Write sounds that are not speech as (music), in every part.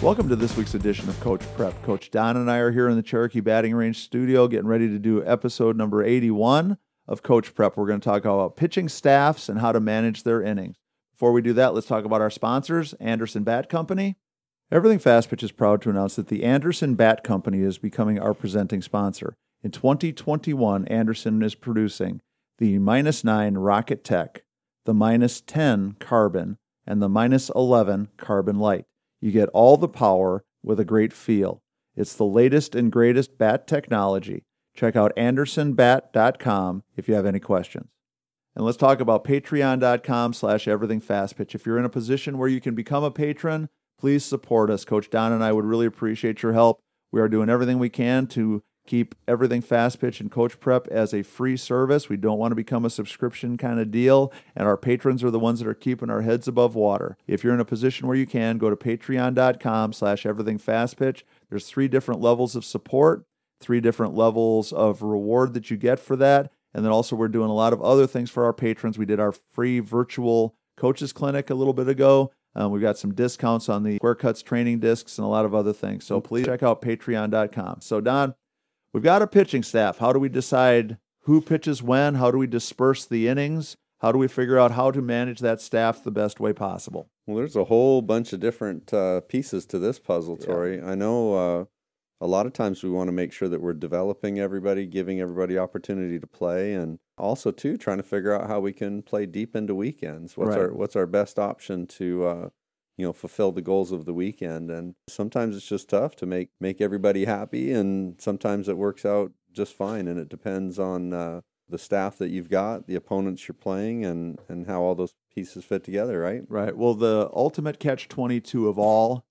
Welcome to this week's edition of Coach Prep. Coach Don and I are here in the Cherokee Batting Range studio getting ready to do episode number 81 of Coach Prep. We're going to talk about pitching staffs and how to manage their innings. Before we do that, let's talk about our sponsors, Anderson Bat Company. Everything Fast Pitch is proud to announce that the Anderson Bat Company is becoming our presenting sponsor. In 2021, Anderson is producing the minus 9 Rocket Tech, the minus 10 Carbon, and the minus 11 Carbon Light. You get all the power with a great feel. It's the latest and greatest bat technology. Check out andersonbat.com if you have any questions. And let's talk about patreon.com slash everythingfastpitch. If you're in a position where you can become a patron, please support us. Coach Don and I would really appreciate your help. We are doing everything we can to keep everything fast pitch and coach prep as a free service. We don't want to become a subscription kind of deal, and our patrons are the ones that are keeping our heads above water. If you're in a position where you can, go to patreon.com slash everything fast pitch. There's three different levels of support, three different levels of reward that you get for that. And then also we're doing a lot of other things for our patrons. We did our free virtual coaches clinic a little bit ago. Um, we've got some discounts on the Square Cuts training discs and a lot of other things. So please check out patreon.com. So, Don, we've got a pitching staff. How do we decide who pitches when? How do we disperse the innings? How do we figure out how to manage that staff the best way possible? Well, there's a whole bunch of different uh, pieces to this puzzle, Yeah. Tori. I know uh, a lot of times we want to make sure that we're developing everybody, giving everybody opportunity to play, and also too trying to figure out how we can play deep into weekends. What's Right. our what's our best option to uh, you know fulfill the goals of the weekend? And sometimes it's just tough to make make everybody happy, and sometimes it works out just fine. And it depends on uh, the staff that you've got, the opponents you're playing, and and how all those pieces fit together. Right. Right. Well, the ultimate catch 22 of all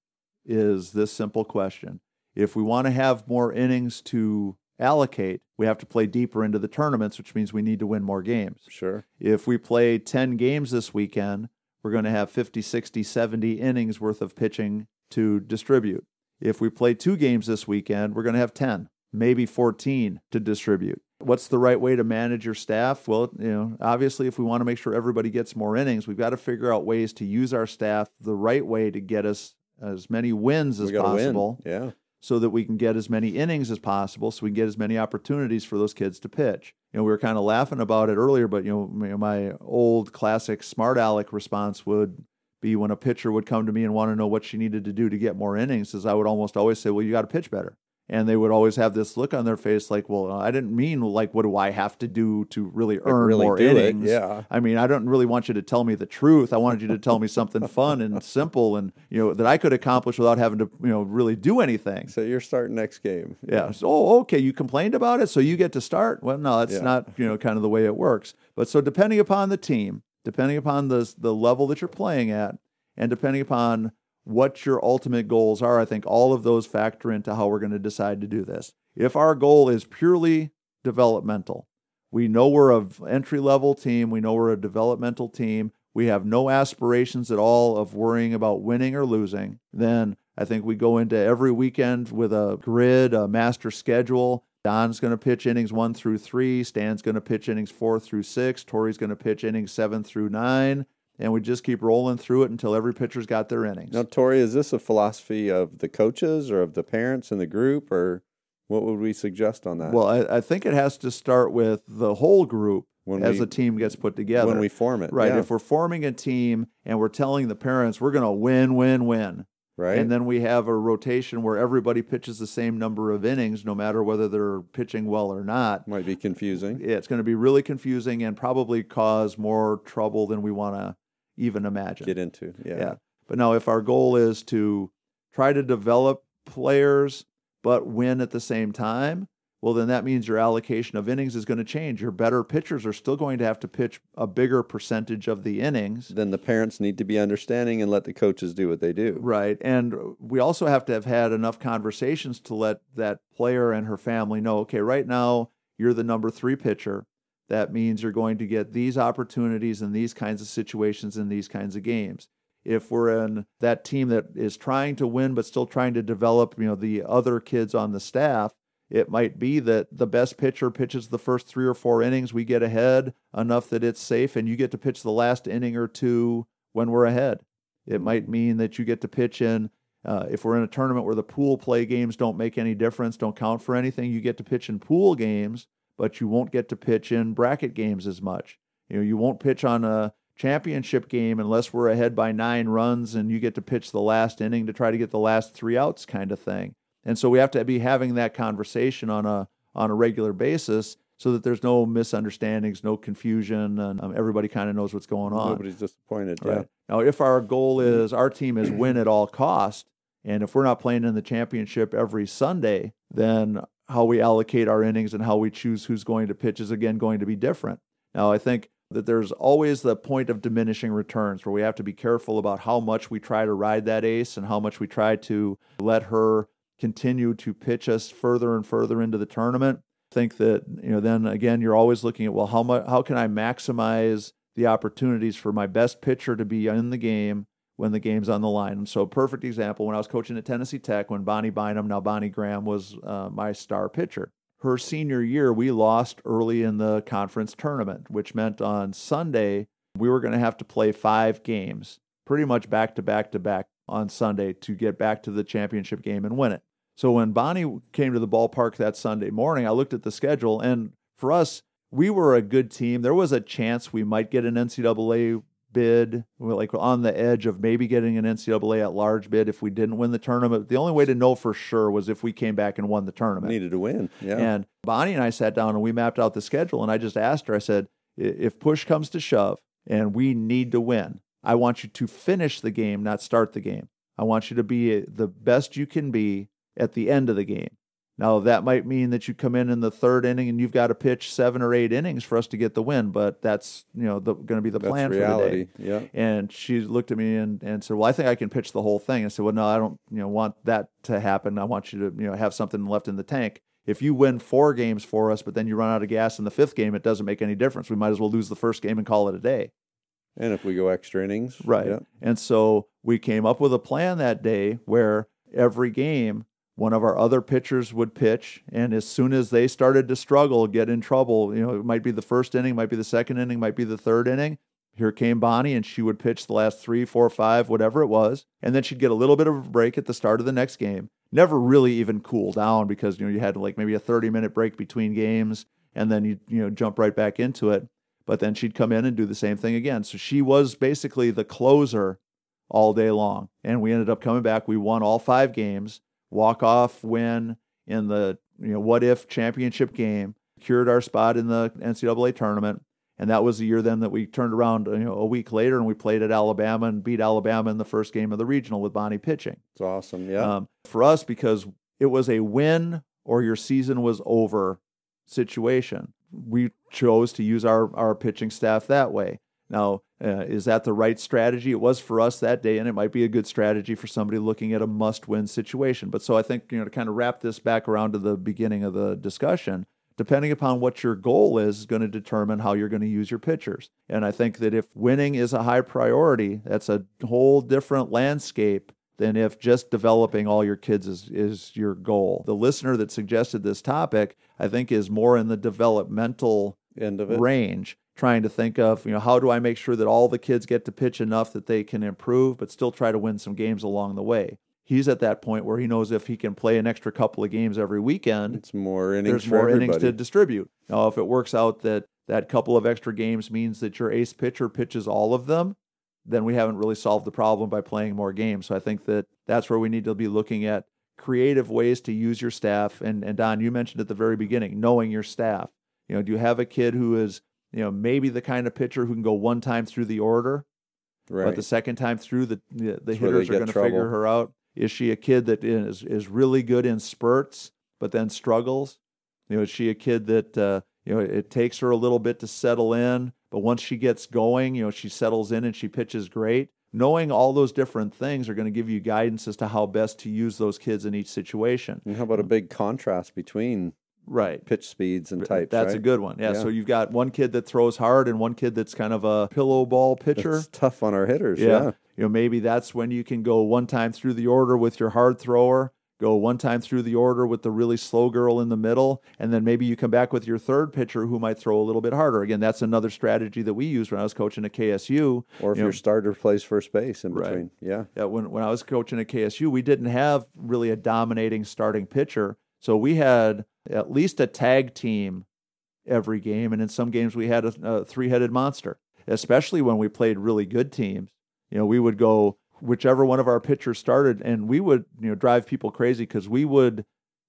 is this simple question. If we want to have more innings to allocate, we have to play deeper into the tournaments, which means we need to win more games. Sure. If we play 10 games this weekend, we're going to have 50, 60, 70 innings worth of pitching to distribute. If we play two games this weekend, we're going to have 10, maybe 14 to distribute. What's the right way to manage your staff? Well, you know, obviously if we want to make sure everybody gets more innings, we've got to figure out ways to use our staff the right way to get us as many wins as possible win. Yeah. So that we can get as many innings as possible so we can get as many opportunities for those kids to pitch. You know, we were kind of laughing about it earlier, but you know, my- old classic smart aleck response would be when a pitcher would come to me and want to know what she needed to do to get more innings, is I would almost always say, Well, you got to pitch better. And they would always have this look on their face like, Well, I didn't mean like, what do I have to do to really earn really more do it, innings? yeah. I mean, I don't really want you to tell me the truth. I wanted you to tell me something (laughs) fun and simple and, you know, that I could accomplish without having to, you know, really do anything. So you're starting next game. Yeah. So, oh, okay. You complained about it, so you get to start. Well, no, that's Yeah. not you know kind of the way it works. But so depending upon the team, depending upon the the level that you're playing at, and depending upon what your ultimate goals are, I think all of those factor into how we're going to decide to do this. If our goal is purely developmental, we know we're a entry level team. We know we're a developmental team. We have no aspirations at all of worrying about winning or losing. Then I think we go into every weekend with a grid, a master schedule. Don's going to pitch innings one through three. Stan's going to pitch innings four through six. Tori's going to pitch innings seven through nine. And we just keep rolling through it until every pitcher's got their innings. Now, Tori, is this a philosophy of the coaches or of the parents in the group, or what would we suggest on that? Well, I, I think it has to start with the whole group When as we- a team gets put together. when we form it, Right. yeah. If we're forming a team and we're telling the parents we're going to win, win, win, right? and then we have a rotation where everybody pitches the same number of innings, no matter whether they're pitching well or not, might be confusing. it's going to be really confusing and probably cause more trouble than we want to even imagine. Get into, yeah. Yeah. But now, if our goal is to try to develop players but win at the same time, well, then that means your allocation of innings is going to change. Your better pitchers are still going to have to pitch a bigger percentage of the innings. Then the parents need to be understanding and let the coaches do what they do. Right. And we also have to have had enough conversations to let that player and her family know okay, right now you're the number three pitcher. That means you're going to get these opportunities in these kinds of situations in these kinds of games. If we're in that team that is trying to win but still trying to develop, you know, the other kids on the staff, it might be that the best pitcher pitches the first three or four innings, we get ahead enough that it's safe, and you get to pitch the last inning or two when we're ahead. It might mean that you get to pitch in Uh, if we're in a tournament where the pool play games don't make any difference, don't count for anything, you get to pitch in pool games, but you won't get to pitch in bracket games as much. You know, you won't pitch on a championship game unless we're ahead by nine runs and you get to pitch the last inning to try to get the last three outs kind of thing. And so we have to be having that conversation on a on a regular basis so that there's no misunderstandings, no confusion, and um, everybody kind of knows what's going on. Nobody's disappointed. Right. Yeah. Now, if our goal is our team is win at all cost, and if we're not playing in the championship every Sunday, then how we allocate our innings and how we choose who's going to pitch is again going to be different. Now, I think that there's always the point of diminishing returns where we have to be careful about how much we try to ride that ace and how much we try to let her continue to pitch us further and further into the tournament. Think that, you know, then again, you're always looking at, well, how much, how can I maximize the opportunities for my best pitcher to be in the game when the game's on the line. So, perfect example when I was coaching at Tennessee Tech, when Bonnie Bynum, now Bonnie Graham, was uh, my star pitcher. Her senior year, we lost early in the conference tournament, which meant on Sunday we were going to have to play five games, pretty much back to back to back on Sunday to get back to the championship game and win it. So when Bonnie came to the ballpark that Sunday morning, I looked at the schedule, and for us, we were a good team. There was a chance we might get an NCAA bid. Like on the edge of maybe getting an NCAA at large bid if we didn't win the tournament. The only way to know for sure was if we came back and won the tournament. Needed to win. Yeah. And Bonnie and I sat down and we mapped out the schedule. And I just asked her, I said, if push comes to shove and we need to win, I want you to finish the game, not start the game. I want you to be the best you can be at the end of the game. Now, that might mean that you come in in the third inning and you've got to pitch seven or eight innings for us to get the win, but that's you know going to be the That's plan reality. for the day. Yeah. And she looked at me and, and said, "Well, I think I can pitch the whole thing." I said, "Well, no, I don't you know want that to happen. I want you to you know have something left in the tank. If you win four games for us, but then you run out of gas in the fifth game, it doesn't make any difference. We might as well lose the first game and call it a day." And if we go extra innings, Right. Yeah. And so we came up with a plan that day where every game, one of our other pitchers would pitch. And as soon as they started to struggle, get in trouble, you know, it might be the first inning, might be the second inning, might be the third inning. Here came Bonnie, and she would pitch the last three, four, five, whatever it was. And then she'd get a little bit of a break at the start of the next game. Never really even cool down because, you know, you had like maybe a 30 minute break between games and then you, you know, jump right back into it but then she'd come in and do the same thing again. So she was basically the closer all day long. And we ended up coming back. We won all five games, walk off win in the you know what if championship game, cured our spot in the NCAA tournament. And that was the year then that we turned around you know, a week later and we played at Alabama and beat Alabama in the first game of the regional with Bonnie pitching. It's awesome. Yeah. Um, for us, because it was a win or your season was over situation, we chose to use our, our pitching staff that way. Now, uh, is that the right strategy? It was for us that day, and it might be a good strategy for somebody looking at a must win situation. But so I think, you know, to kind of wrap this back around to the beginning of the discussion, depending upon what your goal is, is going to determine how you're going to use your pitchers. And I think that if winning is a high priority, that's a whole different landscape than if just developing all your kids is, is your goal. The listener that suggested this topic, I think, is more in the developmental End of it. range, trying to think of, you know, how do I make sure that all the kids get to pitch enough that they can improve, but still try to win some games along the way. He's at that point where he knows if he can play an extra couple of games every weekend, It's more innings there's more innings to distribute. Now, if it works out that that couple of extra games means that your ace pitcher pitches all of them, then we haven't really solved the problem by playing more games. So I think that that's where we need to be looking at creative ways to use your staff. And, and Don, you mentioned at the very beginning, knowing your staff. You know, do you have a kid who is, you know, maybe the kind of pitcher who can go one time through the order, right. but the second time through the the, the That's where they hitters are going to figure her out. Is she a kid that is is really good in spurts, but then struggles? You know, is she a kid that uh, you know it takes her a little bit to settle in, but once she gets going, you know, she settles in and she pitches great. Knowing all those different things are going to give you guidance as to how best to use those kids in each situation. and how about a big contrast between Right. pitch speeds and types? That's a good one. Yeah, Yeah. So you've got one kid that throws hard and one kid that's kind of a pillow ball pitcher. It's tough on our hitters. Yeah. Yeah. You know, maybe that's when you can go one time through the order with your hard thrower, go one time through the order with the really slow girl in the middle, and then maybe you come back with your third pitcher who might throw a little bit harder. Again, that's another strategy that we used when I was coaching at KSU. Or if You your know- starter plays first base in between. Right. Yeah. Yeah, when when I was coaching at KSU, we didn't have really a dominating starting pitcher, so we had at least a tag team every game, and in some games we had a, a three-headed monster. Especially when we played really good teams, you know, we would go whichever one of our pitchers started, and we would you know drive people crazy because we would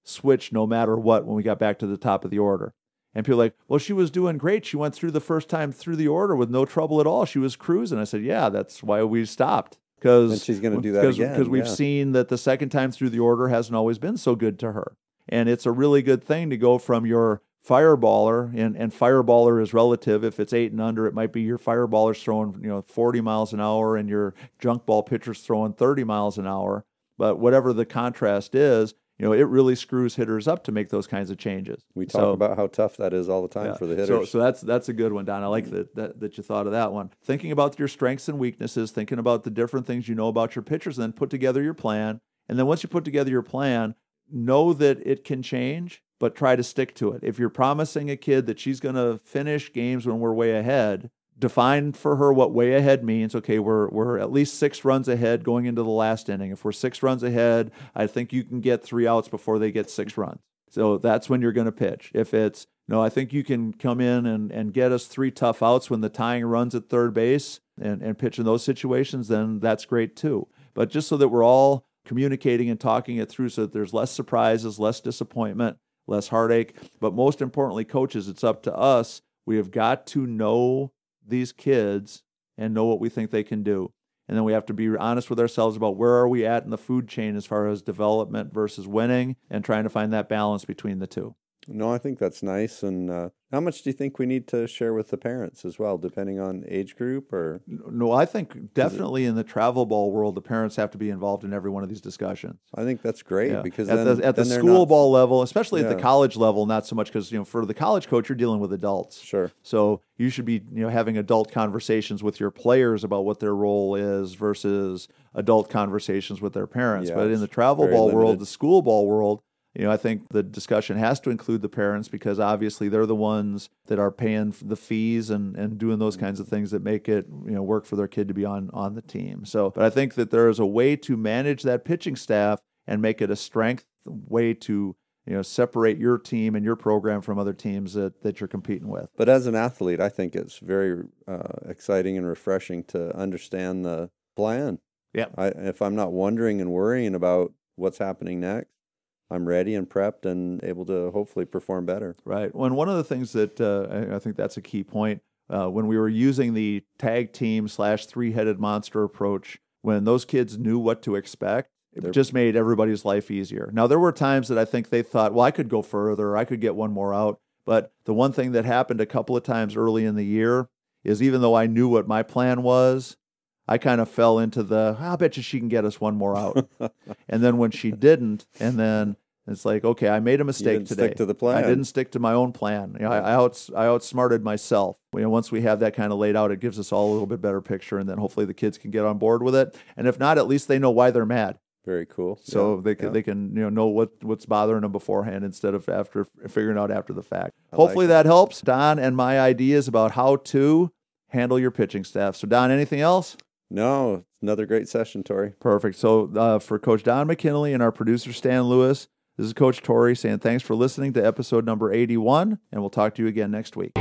switch no matter what when we got back to the top of the order. And people like, well, she was doing great. She went through the first time through the order with no trouble at all. She was cruising. I said, yeah, that's why we stopped. Because she's gonna do that because, again, Because we've yeah. seen that the second time through the order hasn't always been so good to her. And it's a really good thing to go from your fireballer, and, and fireballer is relative. If it's eight and under, it might be your fireballer's throwing you know 40 miles an hour and your junk ball pitcher's throwing 30 miles an hour. But whatever the contrast is, you know, it really screws hitters up to make those kinds of changes. We talk So- about how tough that is all the time yeah. for the So, hitters. so that's that's a good one, Don. I like that, that that you thought of that one. Thinking about your strengths and weaknesses, thinking about the different things you know about your pitchers, and then put together your plan. And then once you put together your plan, know that it can change, but try to stick to it. If you're promising a kid that she's going to finish games when we're way ahead, define for her what way ahead means. Okay, we're we're at least six runs ahead going into the last inning. If we're six runs ahead, I think you can get three outs before they get six runs. So that's when you're going to pitch. If it's no, I think you can come in and, and get us three tough outs when the tying runs at third base and, and pitch in those situations, then that's great too. But just so that we're all communicating and talking it through so that there's less surprises, less disappointment, less heartache. But most importantly, coaches, it's up to us. We have got to know these kids and know what we think they can do. And then we have to be honest with ourselves about where are we at in the food chain as far as development versus winning and trying to find that balance between the two. No, I think that's nice. And uh, how much do you think we need to share with the parents as well, depending on age group or? No, I think definitely in the travel ball world, the parents have to be involved in every one of these discussions. I think that's great Yeah. because at then, the, at the school not- ball level, especially at the college level, not so much because you know for the college coach you're dealing with adults. Sure. So you should be you know having adult conversations with your players about what their role is versus adult conversations with their parents. Yeah, but in the travel ball world, the school ball world, you know, I think the discussion has to include the parents because obviously they're the ones that are paying the fees and, and doing those kinds of things that make it you know work for their kid to be on on the team. So, but I think that there is a way to manage that pitching staff and make it a strength way to you know separate your team and your program from other teams that, that you're competing with. But as an athlete, I think it's very uh, exciting and refreshing to understand the plan. Yeah. I, if I'm not wondering and worrying about what's happening next, I'm ready and prepped and able to hopefully perform better. Right. Well, and one of the things that uh, I, I think that's a key point uh, when we were using the tag team slash three headed monster approach, when those kids knew what to expect, it They're- just made everybody's life easier. Now, there were times that I think they thought, well, I could go further, I could get one more out. But the one thing that happened a couple of times early in the year is even though I knew what my plan was, I kind of fell into the, I'll bet you she can get us one more out. (laughs) and then when she didn't, and then it's like, okay, I made a mistake didn't today. stick to the plan. I didn't stick to my own plan. You know, I, I, outs, I outsmarted myself. You know, once we have that kind of laid out, it gives us all a little bit better picture, and then hopefully the kids can get on board with it. And if not, at least they know why they're mad, Very cool. so Yeah, they can yeah. they can you know know what what's bothering them beforehand instead of after figuring out after the fact. I hopefully like that helps. Don and my ideas about how to handle your pitching staff. So Don, anything else? No, another great session, Tori. Perfect. So uh, for Coach Don McKinley and our producer Stan Lewis, this is Coach Tori saying thanks for listening to episode number 81, and we'll talk to you again next week.